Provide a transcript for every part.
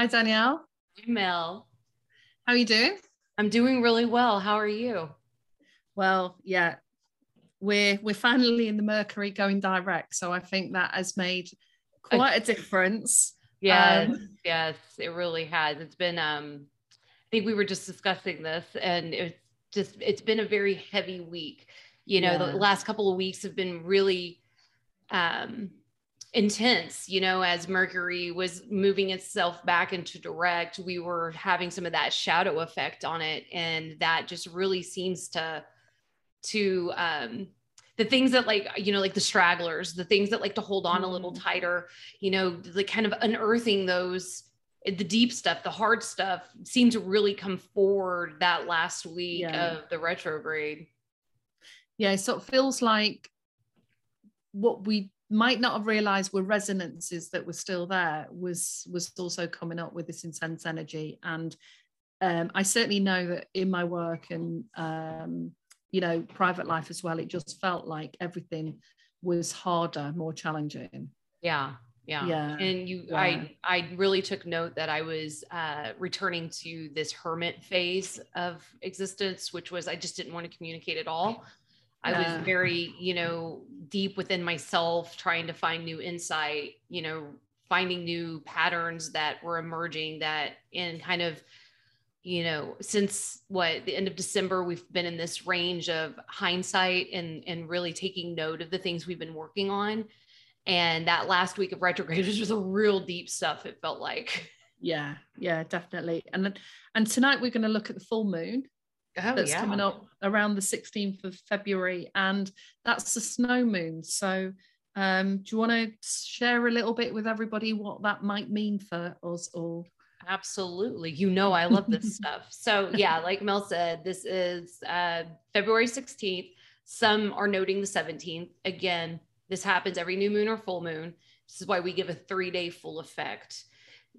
Hi, Danielle. Hi, Mel. How are you doing? I'm doing really well. How are you? Well, yeah, we're we're finally in the Mercury going direct, so I think that has made quite a difference. Yes, um, yes, it really has. It's been um I think we were just discussing this and it's just it's been a very heavy week. You know, yeah. the last couple of weeks have been really um intense you know as mercury was moving itself back into direct we were having some of that shadow effect on it and that just really seems to to um the things that like you know like the stragglers the things that like to hold on a little mm. tighter you know like kind of unearthing those the deep stuff the hard stuff seemed to really come forward that last week yeah. of the retrograde yeah so it feels like what we might not have realized were resonances that were still there was was also coming up with this intense energy. And um, i certainly know that in my work and um, you know private life as well it just felt like everything was harder more challenging. Yeah yeah. Yeah. And you yeah. i i really took note that i was uh returning to this hermit phase of existence which was i just didn't want to communicate at all I was very, you know, deep within myself, trying to find new insight, you know, finding new patterns that were emerging that in kind of, you know, since what the end of December, we've been in this range of hindsight and and really taking note of the things we've been working on. And that last week of retrograde was just a real deep stuff, it felt like. Yeah, yeah, definitely. And and tonight we're going to look at the full moon oh, that's yeah. coming up around the 16th of February, and that's the snow moon. So, um, do you want to share a little bit with everybody what that might mean for us all? Absolutely. You know, I love this stuff. So, yeah, like Mel said, this is uh, February 16th. Some are noting the 17th. Again, this happens every new moon or full moon. This is why we give a three day full effect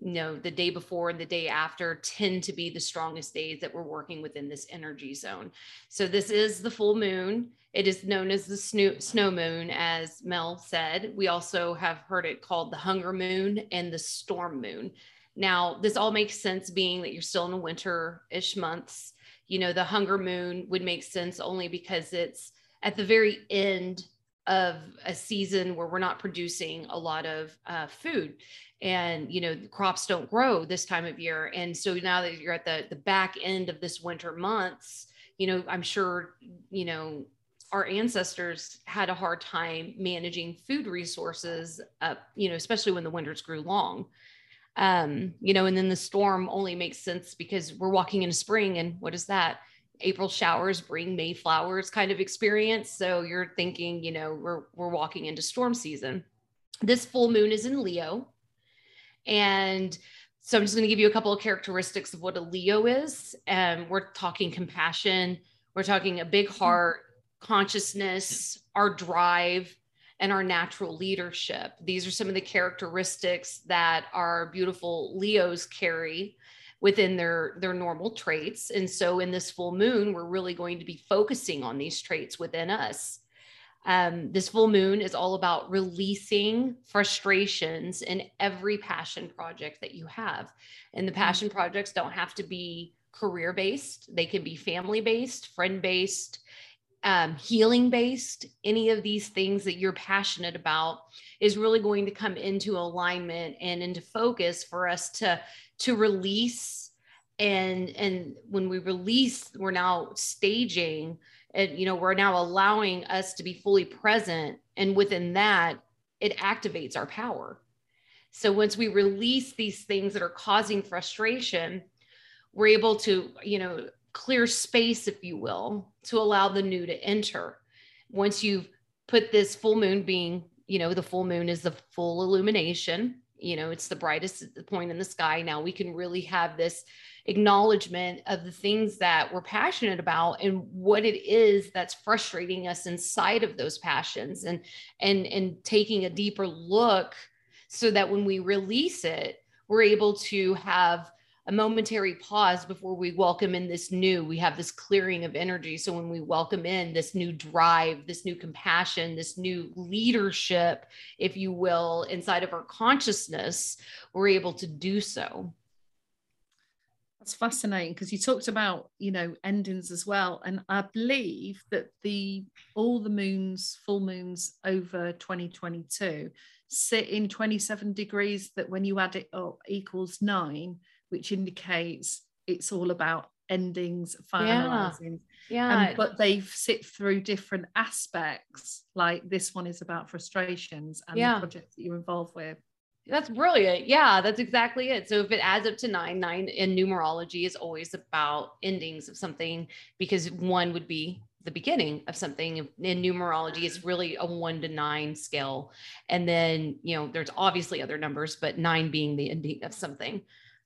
you know the day before and the day after tend to be the strongest days that we're working within this energy zone. So this is the full moon. It is known as the snow, snow moon as mel said. We also have heard it called the hunger moon and the storm moon. Now this all makes sense being that you're still in the winter-ish months. You know the hunger moon would make sense only because it's at the very end of a season where we're not producing a lot of uh, food. And you know crops don't grow this time of year. And so now that you're at the the back end of this winter months you know i'm sure you know our ancestors had a hard time managing food resources up you know especially when the winters grew long. Um you know and then the storm only makes sense because we're walking into spring and what is that april showers bring may flowers kind of experience. So you're thinking you know we're we're walking into storm season. This full moon is in leo. And so I'm just going to give you a couple of characteristics of what a Leo is. And we're talking compassion, we're talking a big mm-hmm. heart, consciousness, our drive, and our natural leadership. These are some of the characteristics that our beautiful Leos carry within their their normal traits. And so in this full moon we're really going to be focusing on these traits within us. Um, this full moon is all about releasing frustrations in every passion project that you have. And the passion projects don't have to be career based, they can be family based, friend based, um, healing based. Any of these things that you're passionate about is really going to come into alignment and into focus for us to to release and and when we release we're now staging and you know we're now allowing us to be fully present and within that it activates our power so once we release these things that are causing frustration we're able to you know clear space if you will to allow the new to enter. Once you've put this full moon being you know the full moon is the full illumination you know it's the brightest point in the sky. Now we can really have this acknowledgement of the things that we're passionate about and what it is that's frustrating us inside of those passions and and and taking a deeper look so that when we release it we're able to have a momentary pause before we welcome in this new we have this clearing of energy. So when we welcome in this new drive this new compassion this new leadership if you will inside of our consciousness we're able to do so. That's fascinating because you talked about, you know, endings as well. And I believe that the all the moons, full moons over 2022 sit in 27 degrees that when you add it up equals nine, which indicates it's all about endings, finalizing. Yeah. Um, but they sit through different aspects. Like this one is about frustrations and Yeah. the projects that you're involved with. That's brilliant. Yeah, that's exactly it. So if it adds up to nine, nine in numerology is always about endings of something because one would be the beginning of something. In numerology, it's really a one to nine scale. And then, you know, there's obviously other numbers, but nine being the ending of something.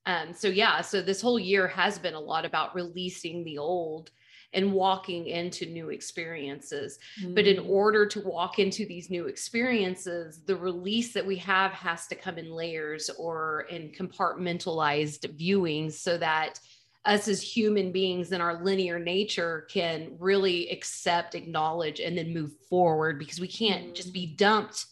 Um, so yeah, so this whole year has been a lot about releasing the old and walking into new experiences. But in Mm. order to walk into these new experiences, the release that we have has to come in layers or in compartmentalized viewings so that us as human beings in our linear nature can really accept, acknowledge, and then move forward because we can't just be dumped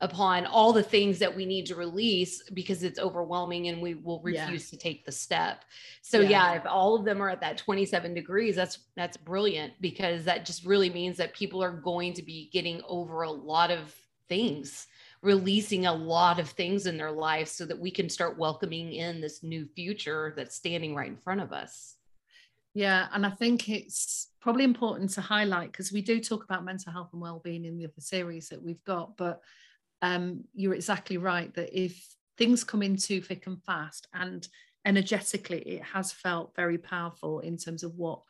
upon all the things that we need to release because it's overwhelming and we will Yeah. refuse to take the step. So Yeah. yeah, if all of them are at that 27 degrees, that's that's brilliant because that just really means that people are going to be getting over a lot of things, releasing a lot of things in their lives so that we can start welcoming in this new future that's standing right in front of us. Yeah, and I think it's probably important to highlight because we do talk about mental health and well-being in the other series that we've got, but um, you're exactly right that if things come in too thick and fast, and energetically it has felt very powerful in terms of what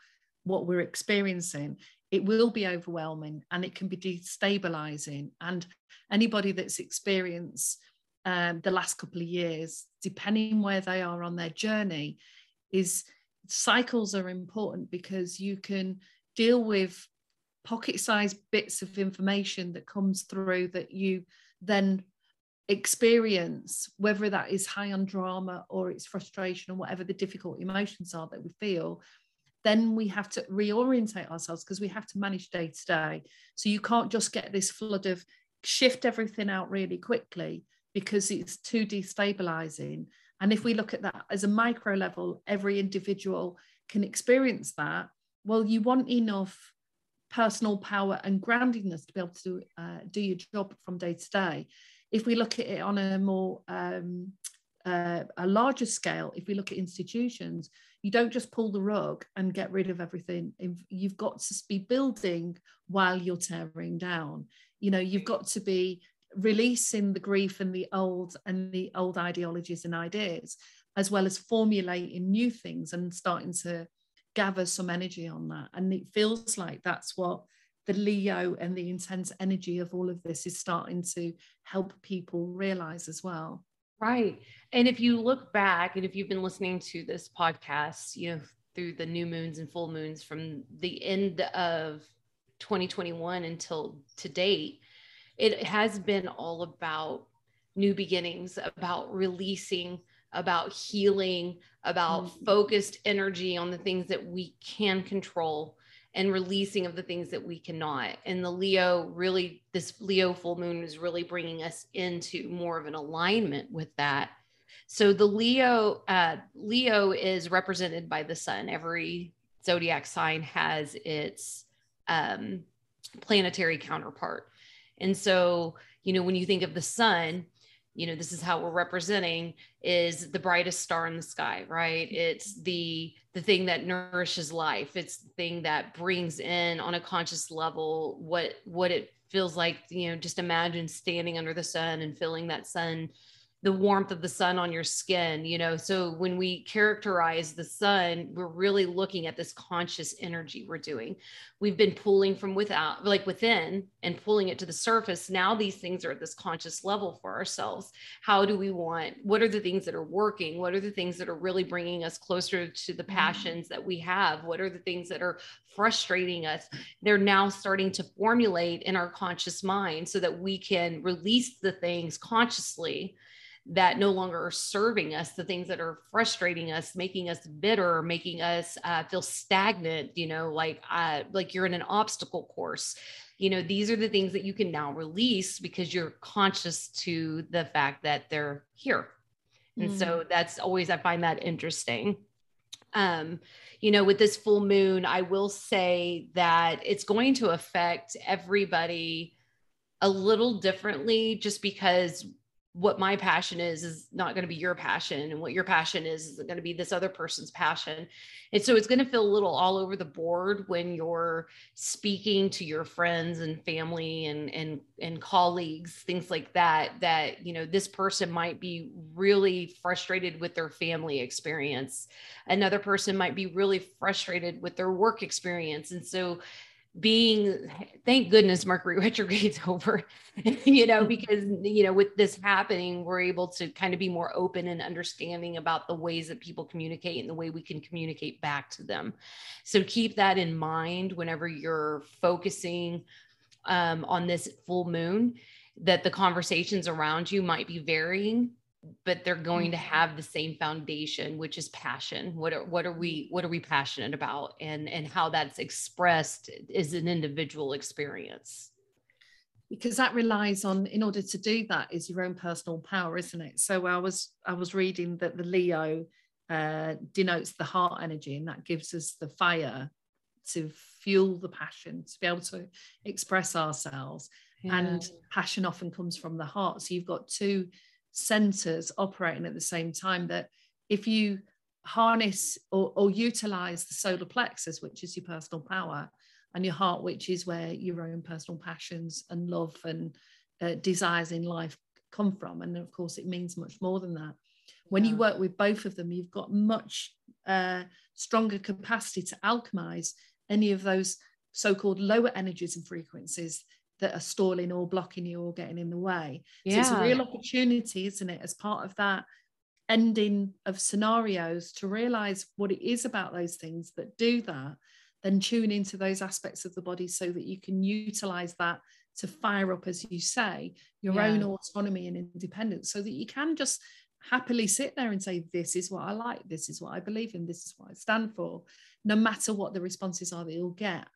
what we're experiencing, it will be overwhelming and it can be destabilizing. And anybody that's experienced um, the last couple of years, depending where they are on their journey, is cycles are important because you can deal with pocket-sized bits of information that comes through that you then experience whether that is high on drama or it's frustration or whatever the difficult emotions are that we feel then we have to reorientate ourselves because we have to manage day to day. So you can't just get this flood of shift everything out really quickly because it's too destabilizing. And if we look at that as a micro level every individual can experience that. Well you want enough personal power and groundedness to be able to uh, do your job from day to day if we look at it on a more um, uh, a larger scale, if we look at institutions, you don't just pull the rug and get rid of everything. You've got to be building while you're tearing down. You know, you've got to be releasing the grief and the old and the old ideologies and ideas, as well as formulating new things and starting to gather some energy on that. And it feels like that's what the Leo and the intense energy of all of this is starting to help people realize as well. Right. And if you look back and if you've been listening to this podcast, you know, through the new moons and full moons from the end of 2021 until to date, it has been all about new beginnings, about releasing, about healing, about Mhm. focused energy on the things that we can control and releasing of the things that we cannot. And the Leo really, this Leo full moon is really bringing us into more of an alignment with that. So the Leo, uh, Leo is represented by the sun. Every zodiac sign has its um, planetary counterpart. And so, you know, when you think of the sun, you know, this is how we're representing is the brightest star in the sky, right? Mm-hmm. It's the the thing that nourishes life. It's the thing that brings in on a conscious level what what it feels like, you know, just imagine standing under the sun and feeling that sun the warmth of the sun on your skin, you know. So when we characterize the sun, we're really looking at this conscious energy we're doing. We've been pulling from without, like within, and pulling it to the surface. Now these things are at this conscious level for ourselves. How do we want? What are the things that are working? What are the things that are really bringing us closer to the mm-hmm. passions that we have? What are the things that are frustrating us? They're now starting to formulate in our conscious mind so that we can release the things consciously that no longer are serving us, the things that are frustrating us, making us bitter, making us uh, feel stagnant, you know, like uh, like you're in an obstacle course. You know, these are the things that you can now release because you're conscious to the fact that they're here. And Mm. so that's always I find that interesting. Um, you know, with this full moon, I will say that it's going to affect everybody a little differently just because what my passion is is not going to be your passion and what your passion is is going to be this other person's passion. And so it's going to feel a little all over the board when you're speaking to your friends and family and and and colleagues things like that that you know this person might be really frustrated with their family experience. Another person might be really frustrated with their work experience. And so being thank goodness mercury retrograde's over you know because you know with this happening we're able to kind of be more open and understanding about the ways that people communicate and the way we can communicate back to them. So keep that in mind whenever you're focusing um, on this full moon that the conversations around you might be varying but they're going to mm-hmm. have the same foundation which is passion. What are what are we what are we passionate about? And and how that's expressed is an individual experience. Because that relies on in order to do that is your own personal power isn't it? So i was i was reading that the leo uh, denotes the heart energy and that gives us the fire to fuel the passion to be able to express ourselves. Yeah. and passion often comes from the heart. So you've got two centers operating at the same time that if you harness or, or utilize the solar plexus which is your personal power and your heart which is where your own personal passions and love and uh, desires in life come from and of course it means much more than that when yeah. you work with both of them you've got much uh, stronger capacity to alchemize any of those so-called lower energies and frequencies that are stalling or blocking you or getting in the way. Yeah. So it's a real opportunity, isn't it, as part of that ending of scenarios to realize what it is about those things that do that, then tune into those aspects of the body so that you can utilize that to fire up, as you say, your yeah. own autonomy and independence so that you can just happily sit there and say, This is what I like, this is what I believe in, this is what I stand for, no matter what the responses are that you'll get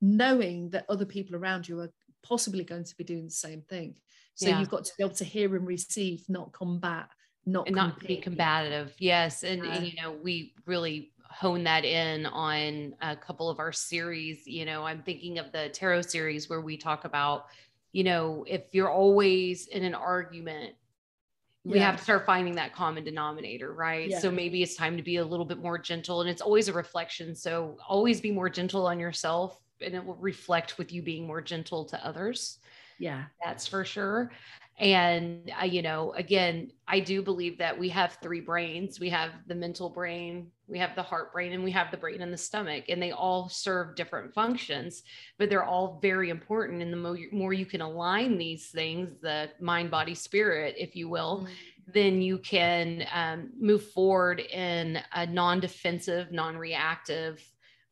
knowing that other people around you are possibly going to be doing the same thing. So yeah. you've got to be able to hear and receive, not combat, not and not be combative. Yes, and, uh, and you know we really hone that in on a couple of our series. You know, I'm thinking of the tarot series where we talk about, you know, if you're always in an argument we yeah. have to start finding that common denominator, right? Yeah. So maybe it's time to be a little bit more gentle and it's always a reflection. So always be more gentle on yourself and it will reflect with you being more gentle to others. Yeah, that's for sure. And uh, you know, again, I do believe that we have three brains. We have the mental brain, we have the heart brain, and we have the brain in the stomach, and they all serve different functions, but they're all very important. And the more, more you can align these things, the mind, body, spirit, if you will, mm-hmm then you can um, move forward in a non-defensive, non-reactive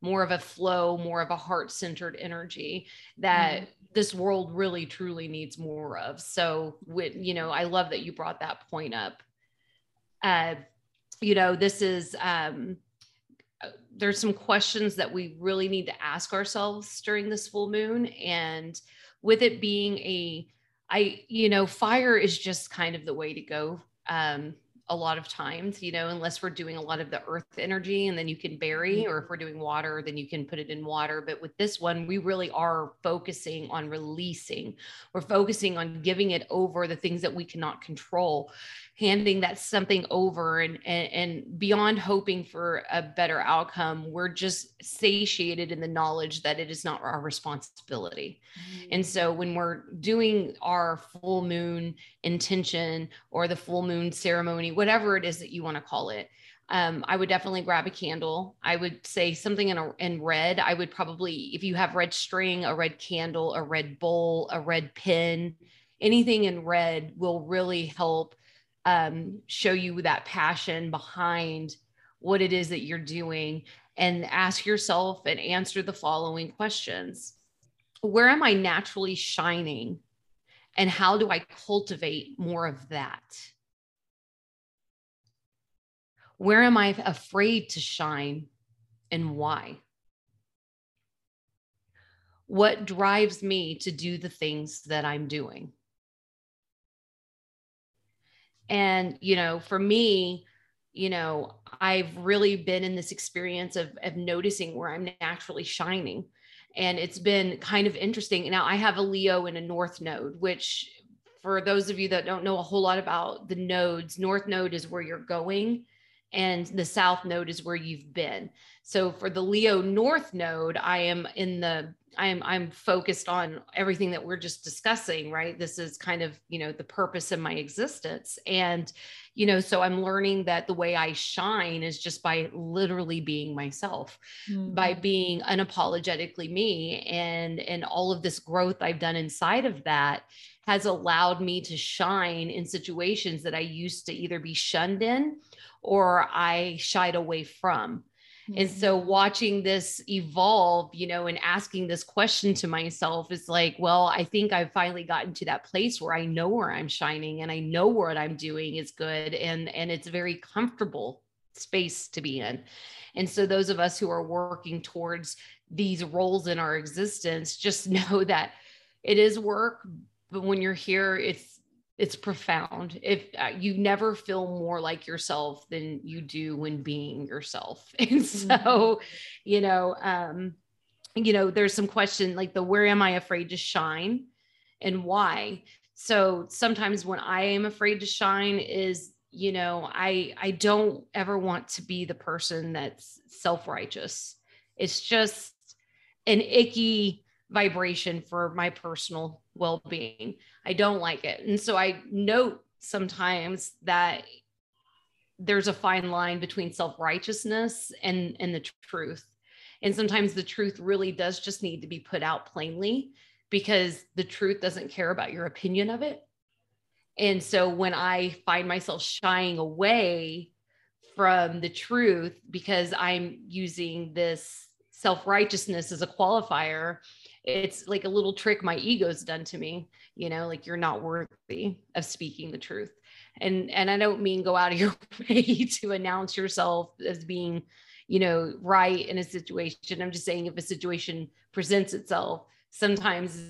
more of a flow, more of a heart centered energy that mm-hmm. this world really truly needs more of. So, with, you know, I love that you brought that point up. Uh, you know, this is, um, uh, there's some questions that we really need to ask ourselves during this full moon. And with it being a, I, you know, fire is just kind of the way to go. Um, a lot of times, you know, unless we're doing a lot of the earth energy and then you can bury, mm-hmm. or if we're doing water, then you can put it in water. But with this one, we really are focusing on releasing. We're focusing on giving it over the things that we cannot control handing that something over and, and, and beyond hoping for a better outcome we're just satiated in the knowledge that it is not our responsibility mm-hmm. and so when we're doing our full moon intention or the full moon ceremony whatever it is that you want to call it um, I would definitely grab a candle. I would say something in, a, in red. I would probably, if you have red string, a red candle, a red bowl, a red pin, anything in red will really help um, show you that passion behind what it is that you're doing and ask yourself and answer the following questions Where am I naturally shining? And how do I cultivate more of that? Where am I afraid to shine and why? What drives me to do the things that I'm doing? And, you know, for me, you know, I've really been in this experience of, of noticing where I'm naturally shining. And it's been kind of interesting. Now, I have a Leo in a North node, which for those of you that don't know a whole lot about the nodes, North node is where you're going, and the South node is where you've been. So for the Leo North node, I am in the I'm I'm focused on everything that we're just discussing, right? This is kind of, you know, the purpose of my existence. And, you know, so I'm learning that the way I shine is just by literally being myself, mm-hmm. by being unapologetically me and and all of this growth I've done inside of that has allowed me to shine in situations that I used to either be shunned in or I shied away from. And mm-hmm. so watching this evolve, you know, and asking this question to myself is like, well, I think I've finally gotten to that place where I know where I'm shining and I know what I'm doing is good and and it's a very comfortable space to be in. And so those of us who are working towards these roles in our existence just know that it is work, but when you're here it's it's profound. If uh, you never feel more like yourself than you do when being yourself. And so mm-hmm. you know um you know there's some question like the where am i afraid to shine and why? So sometimes when i am afraid to shine is you know i i don't ever want to be the person that's self-righteous. It's just an icky vibration for my personal well-being i don't like it. And so i note sometimes that there's a fine line between self-righteousness and and the truth. And sometimes the truth really does just need to be put out plainly because the truth doesn't care about your opinion of it. And so when i find myself shying away from the truth because i'm using this self-righteousness as a qualifier it's like a little trick my ego's done to me you know like you're not worthy of speaking the truth. And and i don't mean go out of your way to announce yourself as being you know right in a situation. I'm just saying if a situation presents itself sometimes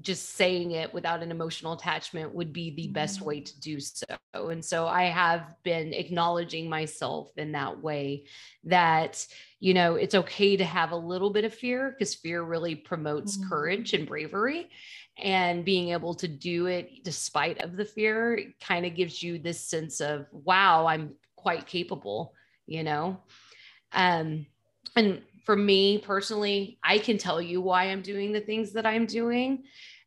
just saying it without an emotional attachment would be the best mm-hmm. way to do so. And so I have been acknowledging myself in that way that, you know, it's okay to have a little bit of fear because fear really promotes mm-hmm. courage and bravery. And being able to do it despite of the fear kind of gives you this sense of, wow, I'm quite capable, you know? Um, and for me personally, I can tell you why I'm doing the things that I'm doing.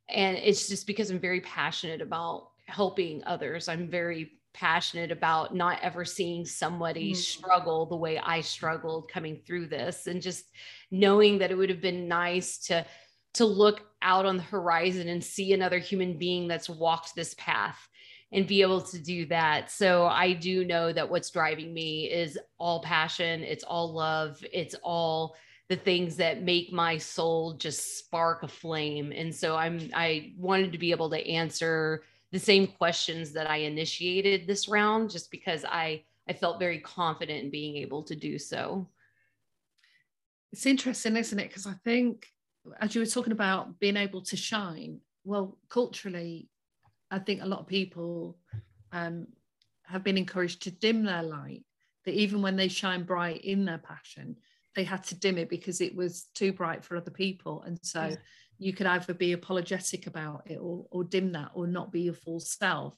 And it's just because I'm very passionate about helping others. I'm very passionate about not ever seeing somebody mm-hmm. struggle the way I struggled coming through this and just knowing that it would have been nice to to look out on the horizon and see another human being that's walked this path and be able to do that. So I do know that what's driving me is all passion, it's all love, it's all the things that make my soul just spark a flame. And so I'm I wanted to be able to answer the same questions that I initiated this round just because I I felt very confident in being able to do so. It's interesting, isn't it? Because I think as you were talking about being able to shine, well, culturally, I think a lot of people um, have been encouraged to dim their light. That even when they shine bright in their passion, they had to dim it because it was too bright for other people. And so. You could either be apologetic about it or, or dim that or not be your full self.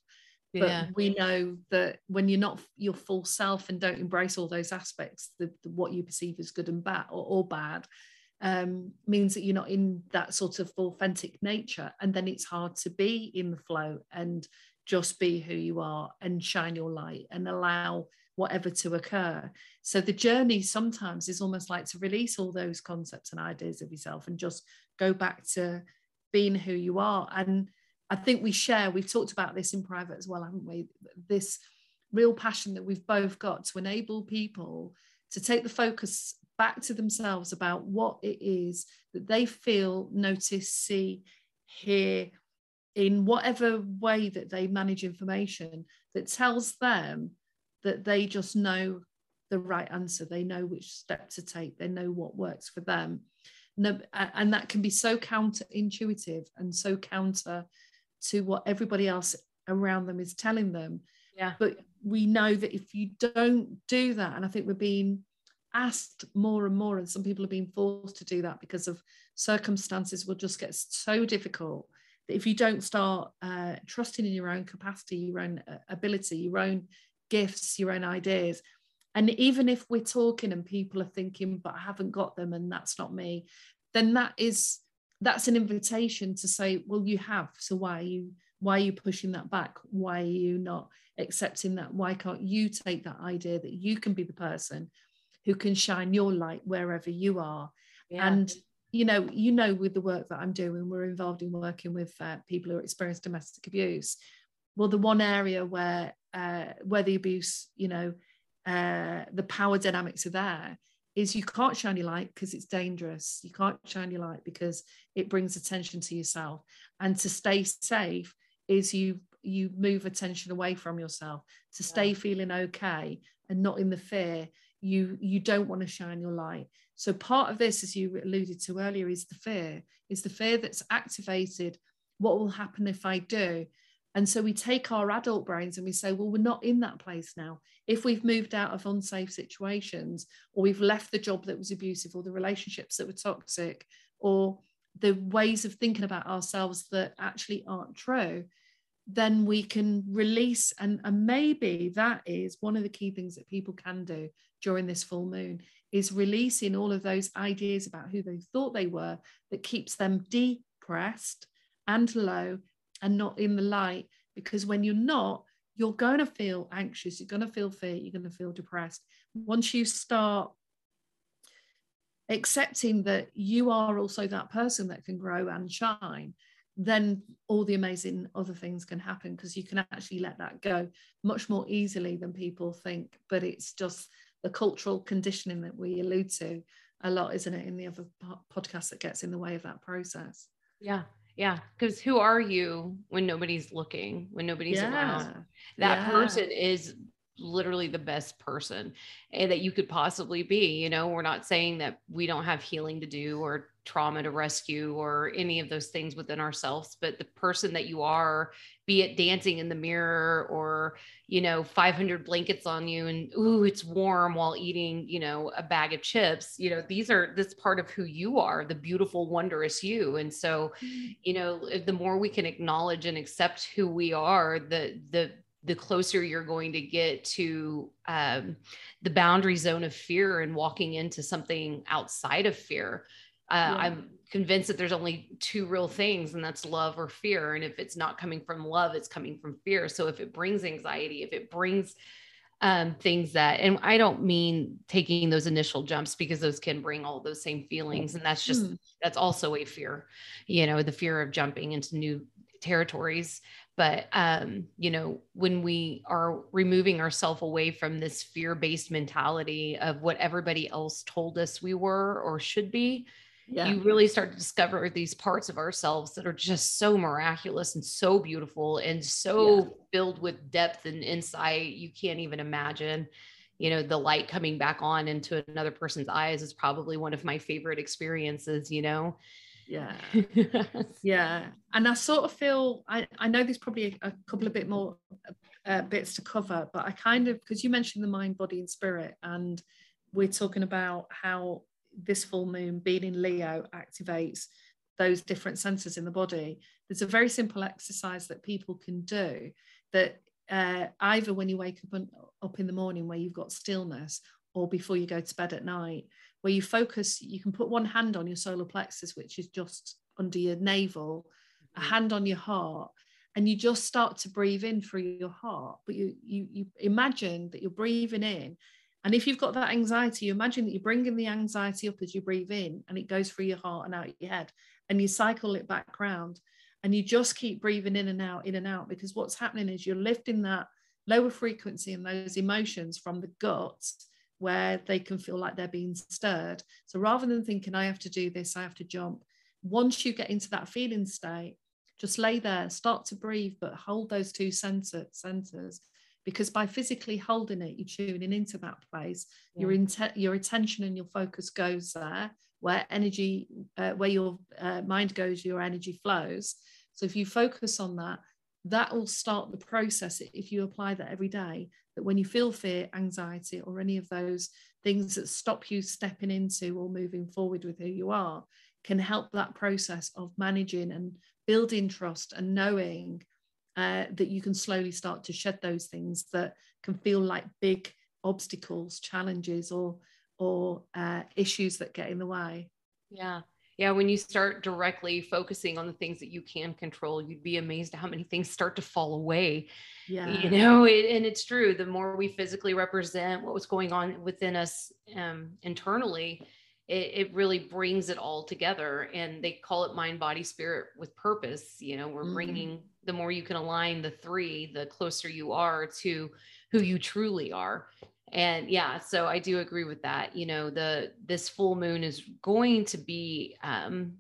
But yeah. we know that when you're not your full self and don't embrace all those aspects, the, the what you perceive as good and bad or, or bad, um, means that you're not in that sort of authentic nature. And then it's hard to be in the flow and just be who you are and shine your light and allow whatever to occur. So the journey sometimes is almost like to release all those concepts and ideas of yourself and just go back to being who you are. And I think we share, we've talked about this in private as well, haven't we? This real passion that we've both got to enable people to take the focus back to themselves about what it is that they feel, notice, see, hear in whatever way that they manage information that tells them that they just know the right answer. They know which step to take, they know what works for them. No, and that can be so counterintuitive and so counter to what everybody else around them is telling them. Yeah. But we know that if you don't do that, and I think we're being asked more and more, and some people are being forced to do that because of circumstances will just get so difficult that if you don't start uh, trusting in your own capacity, your own uh, ability, your own gifts, your own ideas, and even if we're talking and people are thinking, but I haven't got them and that's not me, then that is that's an invitation to say, well, you have. So why are you why are you pushing that back? Why are you not accepting that? Why can't you take that idea that you can be the person who can shine your light wherever you are? Yeah. And you know, you know, with the work that I'm doing, we're involved in working with uh, people who experience domestic abuse. Well, the one area where uh, where the abuse, you know, uh, the power dynamics are there is you can't shine your light because it's dangerous. You can't shine your light because it brings attention to yourself. And to stay safe is you you move attention away from yourself. To stay yeah. feeling okay and not in the fear, you you don't want to shine your light. So part of this, as you alluded to earlier, is the fear. Is the fear that's activated. What will happen if I do? And so we take our adult brains and we say, well, we're not in that place now. If we've moved out of unsafe situations, or we've left the job that was abusive, or the relationships that were toxic, or the ways of thinking about ourselves that actually aren't true, then we can release. And, and maybe that is one of the key things that people can do during this full moon is releasing all of those ideas about who they thought they were that keeps them depressed and low and not in the light. Because when you're not, you're going to feel anxious, you're going to feel fear, you're going to feel depressed. Once you start accepting that you are also that person that can grow and shine, then all the amazing other things can happen because you can actually let that go much more easily than people think. But it's just the cultural conditioning that we allude to a lot, isn't it, in the other podcast that gets in the way of that process? Yeah, yeah, because who are you when nobody's looking, when nobody's yeah. around? That yeah. person is literally the best person and that you could possibly be. You know, we're not saying that we don't have healing to do or trauma to rescue or any of those things within ourselves but the person that you are be it dancing in the mirror or you know 500 blankets on you and ooh it's warm while eating you know a bag of chips you know these are this part of who you are the beautiful wondrous you and so mm-hmm. you know the more we can acknowledge and accept who we are the the the closer you're going to get to um, the boundary zone of fear and walking into something outside of fear uh, yeah. I'm convinced that there's only two real things, and that's love or fear. And if it's not coming from love, it's coming from fear. So if it brings anxiety, if it brings um, things that, and I don't mean taking those initial jumps because those can bring all those same feelings. And that's just, mm. that's also a fear, you know, the fear of jumping into new territories. But, um, you know, when we are removing ourselves away from this fear based mentality of what everybody else told us we were or should be, yeah. you really start to discover these parts of ourselves that are just so miraculous and so beautiful and so yeah. filled with depth and insight you can't even imagine you know the light coming back on into another person's eyes is probably one of my favorite experiences you know yeah. Yeah. And i sort of feel i, I know there's probably a, a couple of bit more uh, bits to cover but i kind of because you mentioned the mind body and spirit and we're talking about how this full moon being in Leo activates those different senses in the body. There's a very simple exercise that people can do that uh, either when you wake up, and, up in the morning where you've got stillness or before you go to bed at night, where you focus, you can put one hand on your solar plexus, which is just under your navel, a mm-hmm. hand on your heart, and you just start to breathe in through your heart. But you, you, you imagine that you're breathing in and if you've got that anxiety, you imagine that you're bringing the anxiety up as you breathe in and it goes through your heart and out your head and you cycle it back round and you just keep breathing in and out, in and out, because what's happening is you're lifting that lower frequency and those emotions from the gut where they can feel like they're being stirred. So rather than thinking, I have to do this, I have to jump, once you get into that feeling state, just lay there, start to breathe, but hold those two center, centers because by physically holding it, you're tuning into that place. Yeah. Your intent, your attention and your focus goes there, where energy, uh, where your uh, mind goes, your energy flows. So if you focus on that, that will start the process if you apply that every day that when you feel fear anxiety or any of those things that stop you stepping into or moving forward with who you are can help that process of managing and building trust and knowing uh, that you can slowly start to shed those things that can feel like big obstacles challenges or or uh, issues that get in the way. Yeah yeah when you start directly focusing on the things that you can control you'd be amazed at how many things start to fall away yeah. you know it, and it's true the more we physically represent what was going on within us um, internally it, it, really brings it all together and they call it mind body spirit with purpose you know we're mm bringing the more you can align the three the closer you are to who you truly are and yeah so i do agree with that you know the this full moon is going to be um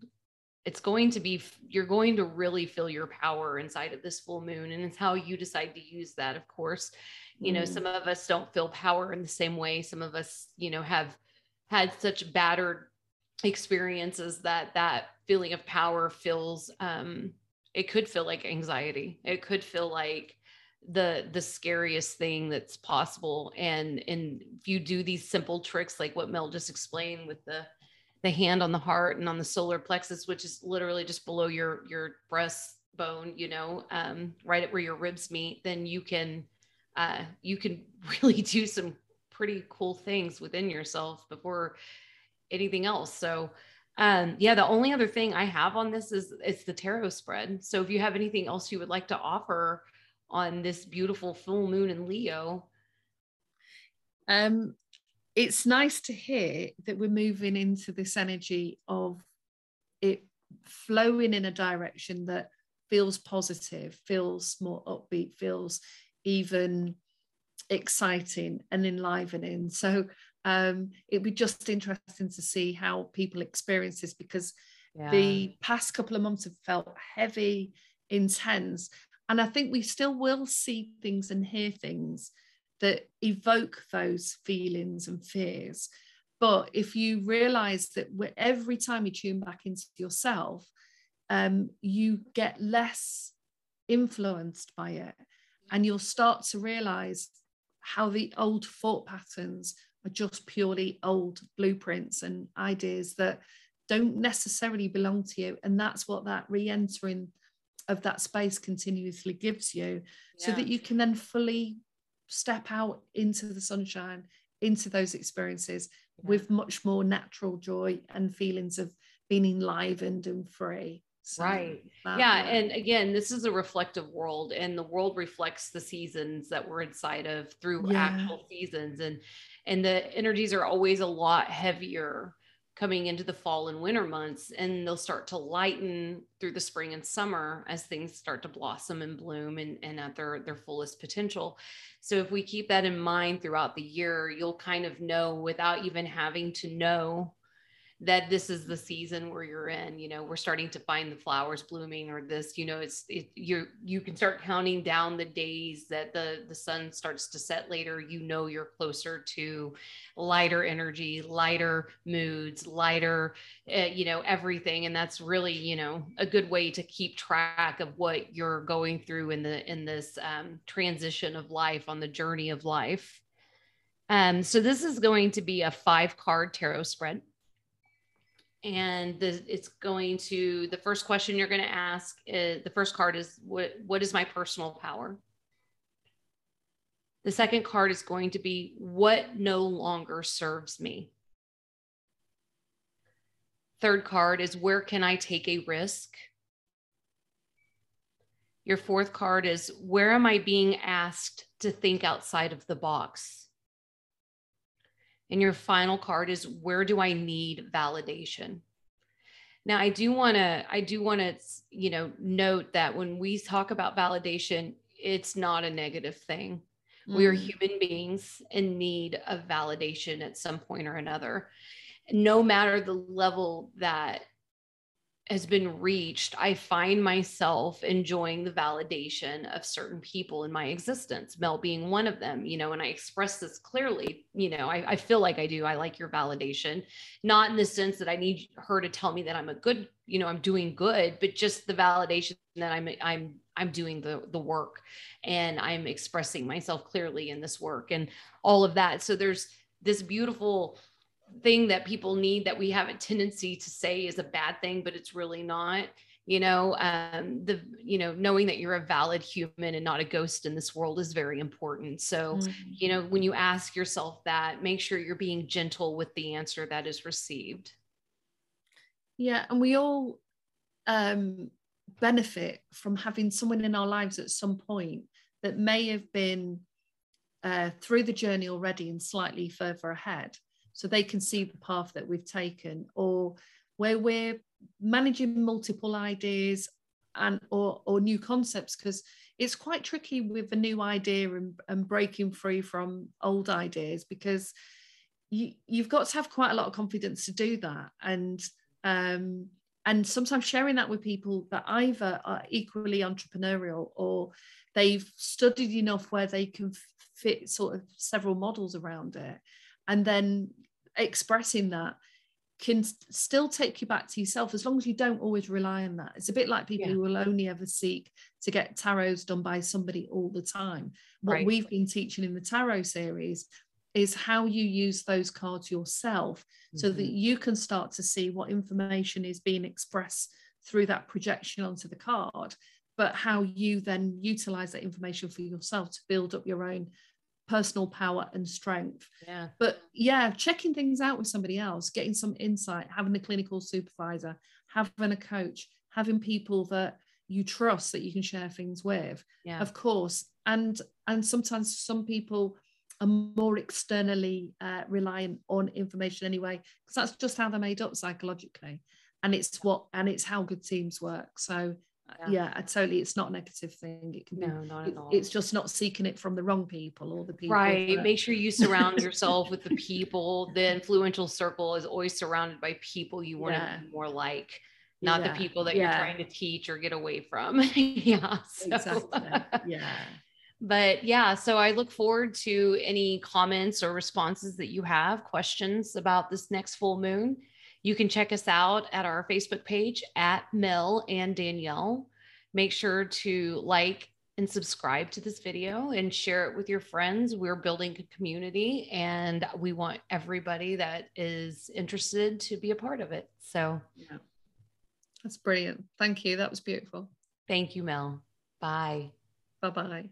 it's going to be you're going to really feel your power inside of this full moon and it's how you decide to use that of course. You know mm. some of us don't feel power in the same way. Some of us you know have had such battered experiences that that feeling of power feels um it could feel like anxiety. It could feel like the the scariest thing that's possible and and if you do these simple tricks like what mel just explained with the the hand on the heart and on the solar plexus which is literally just below your your breastbone you know um, right at where your ribs meet then you can uh, you can really do some pretty cool things within yourself before anything else. So um yeah the only other thing i have on this is it's the tarot spread. So if you have anything else you would like to offer on this beautiful full moon in Leo. Um, it's nice to hear that we're moving into this energy of it flowing in a direction that feels positive, feels more upbeat, feels even exciting and enlivening. So um, it'd be just interesting to see how people experience this because yeah. the past couple of months have felt heavy, intense, and I think we still will see things and hear things that evoke those feelings and fears. But if you realize that every time you tune back into yourself, um, you get less influenced by it. And you'll start to realize how the old thought patterns are just purely old blueprints and ideas that don't necessarily belong to you. And that's what that re entering of that space continuously gives you yeah. so that you can then fully step out into the sunshine into those experiences yeah. with much more natural joy and feelings of being enlivened and free so right yeah and again this is a reflective world and the world reflects the seasons that we're inside of through yeah. actual seasons and and the energies are always a lot heavier coming into the fall and winter months and they'll start to lighten through the spring and summer as things start to blossom and bloom and, and at their their fullest potential. So if we keep that in mind throughout the year you'll kind of know without even having to know that this is the season where you're in you know we're starting to find the flowers blooming or this you know it's it, you you can start counting down the days that the the sun starts to set later. You know you're closer to lighter energy lighter moods lighter uh, you know everything. And that's really you know a good way to keep track of what you're going through in the in this um, transition of life on the journey of life. Um, so this is going to be a five card tarot spread and the, it's going to the first question you're going to ask is, the first card is what what is my personal power? The second card is going to be what no longer serves me. Third card is where can i take a risk? Your fourth card is where am i being asked to think outside of the box and your final card is where do I need validation? Now, I do want to, I do want to, you know, note that when we talk about validation, it's not a negative thing. Mm. We are mm. human beings in need of validation at some point or another. No matter the level that has been reached, I find myself enjoying the validation of certain people in my existence, Mel being one of them, you know, and I express this clearly, you know, I, I, feel like I do. I like your validation, not in the sense that I need her to tell me that I'm a good, you know, I'm doing good, but just the validation that I'm, I'm, I'm doing the, the work and I'm expressing myself clearly in this work and all of that. So there's this beautiful thing that people need that we have a tendency to say is a bad thing, but it's really not. You know, um, the you know knowing that you're a valid human and not a ghost in this world is very important. So, mm-hmm. you know, when you ask yourself that, make sure you're being gentle with the answer that is received. Yeah, and we all um, benefit from having someone in our lives at some point that may have been uh, through the journey already and slightly further ahead so they can see the path that we've taken or where we're managing multiple ideas and or, or new concepts because it's quite tricky with a new idea and, and breaking free from old ideas because you, you've got to have quite a lot of confidence to do that. And um, and sometimes sharing that with people that either are equally entrepreneurial or they've studied enough where they can fit sort of several models around it and then expressing that can still take you back to yourself as long as you don't always rely on that. It's a bit like people yeah. who will only ever seek to get tarots done by somebody all the time. What right. we've been teaching in the tarot series is how you use those cards yourself mm-hmm. so that mm-hmm. you can start to see what information is being expressed through that projection onto the card but how you then utilize that information for yourself to build up your own personal power and strength. Yeah. But yeah, checking things out with somebody else, getting some insight, having a clinical supervisor, having a coach, having people that you trust that you can share things with. Yeah. Of course. And and sometimes some people are more externally uh, reliant on information anyway, because that's just how they're made up psychologically. And it's what and it's how good teams work. So yeah. yeah, totally. It's not a negative thing. It can no, be, not at all. It's just not seeking it from the wrong people or the people. Right. That... Make sure you surround yourself with the people. The influential circle is always surrounded by people you want yeah. to be more like, not yeah. the people that you're trying to teach or get away from. yeah. So. Exactly. Yeah. but yeah, so I look forward to any comments or responses that you have, questions about this next full moon. You can check us out at our Facebook page at Mel and Danielle. Make sure to like and subscribe to this video and share it with your friends. We're building a community and we want everybody that is interested to be a part of it. So, yeah. That's brilliant. Thank you. That was beautiful. Thank you, Mel. Bye. Bye bye.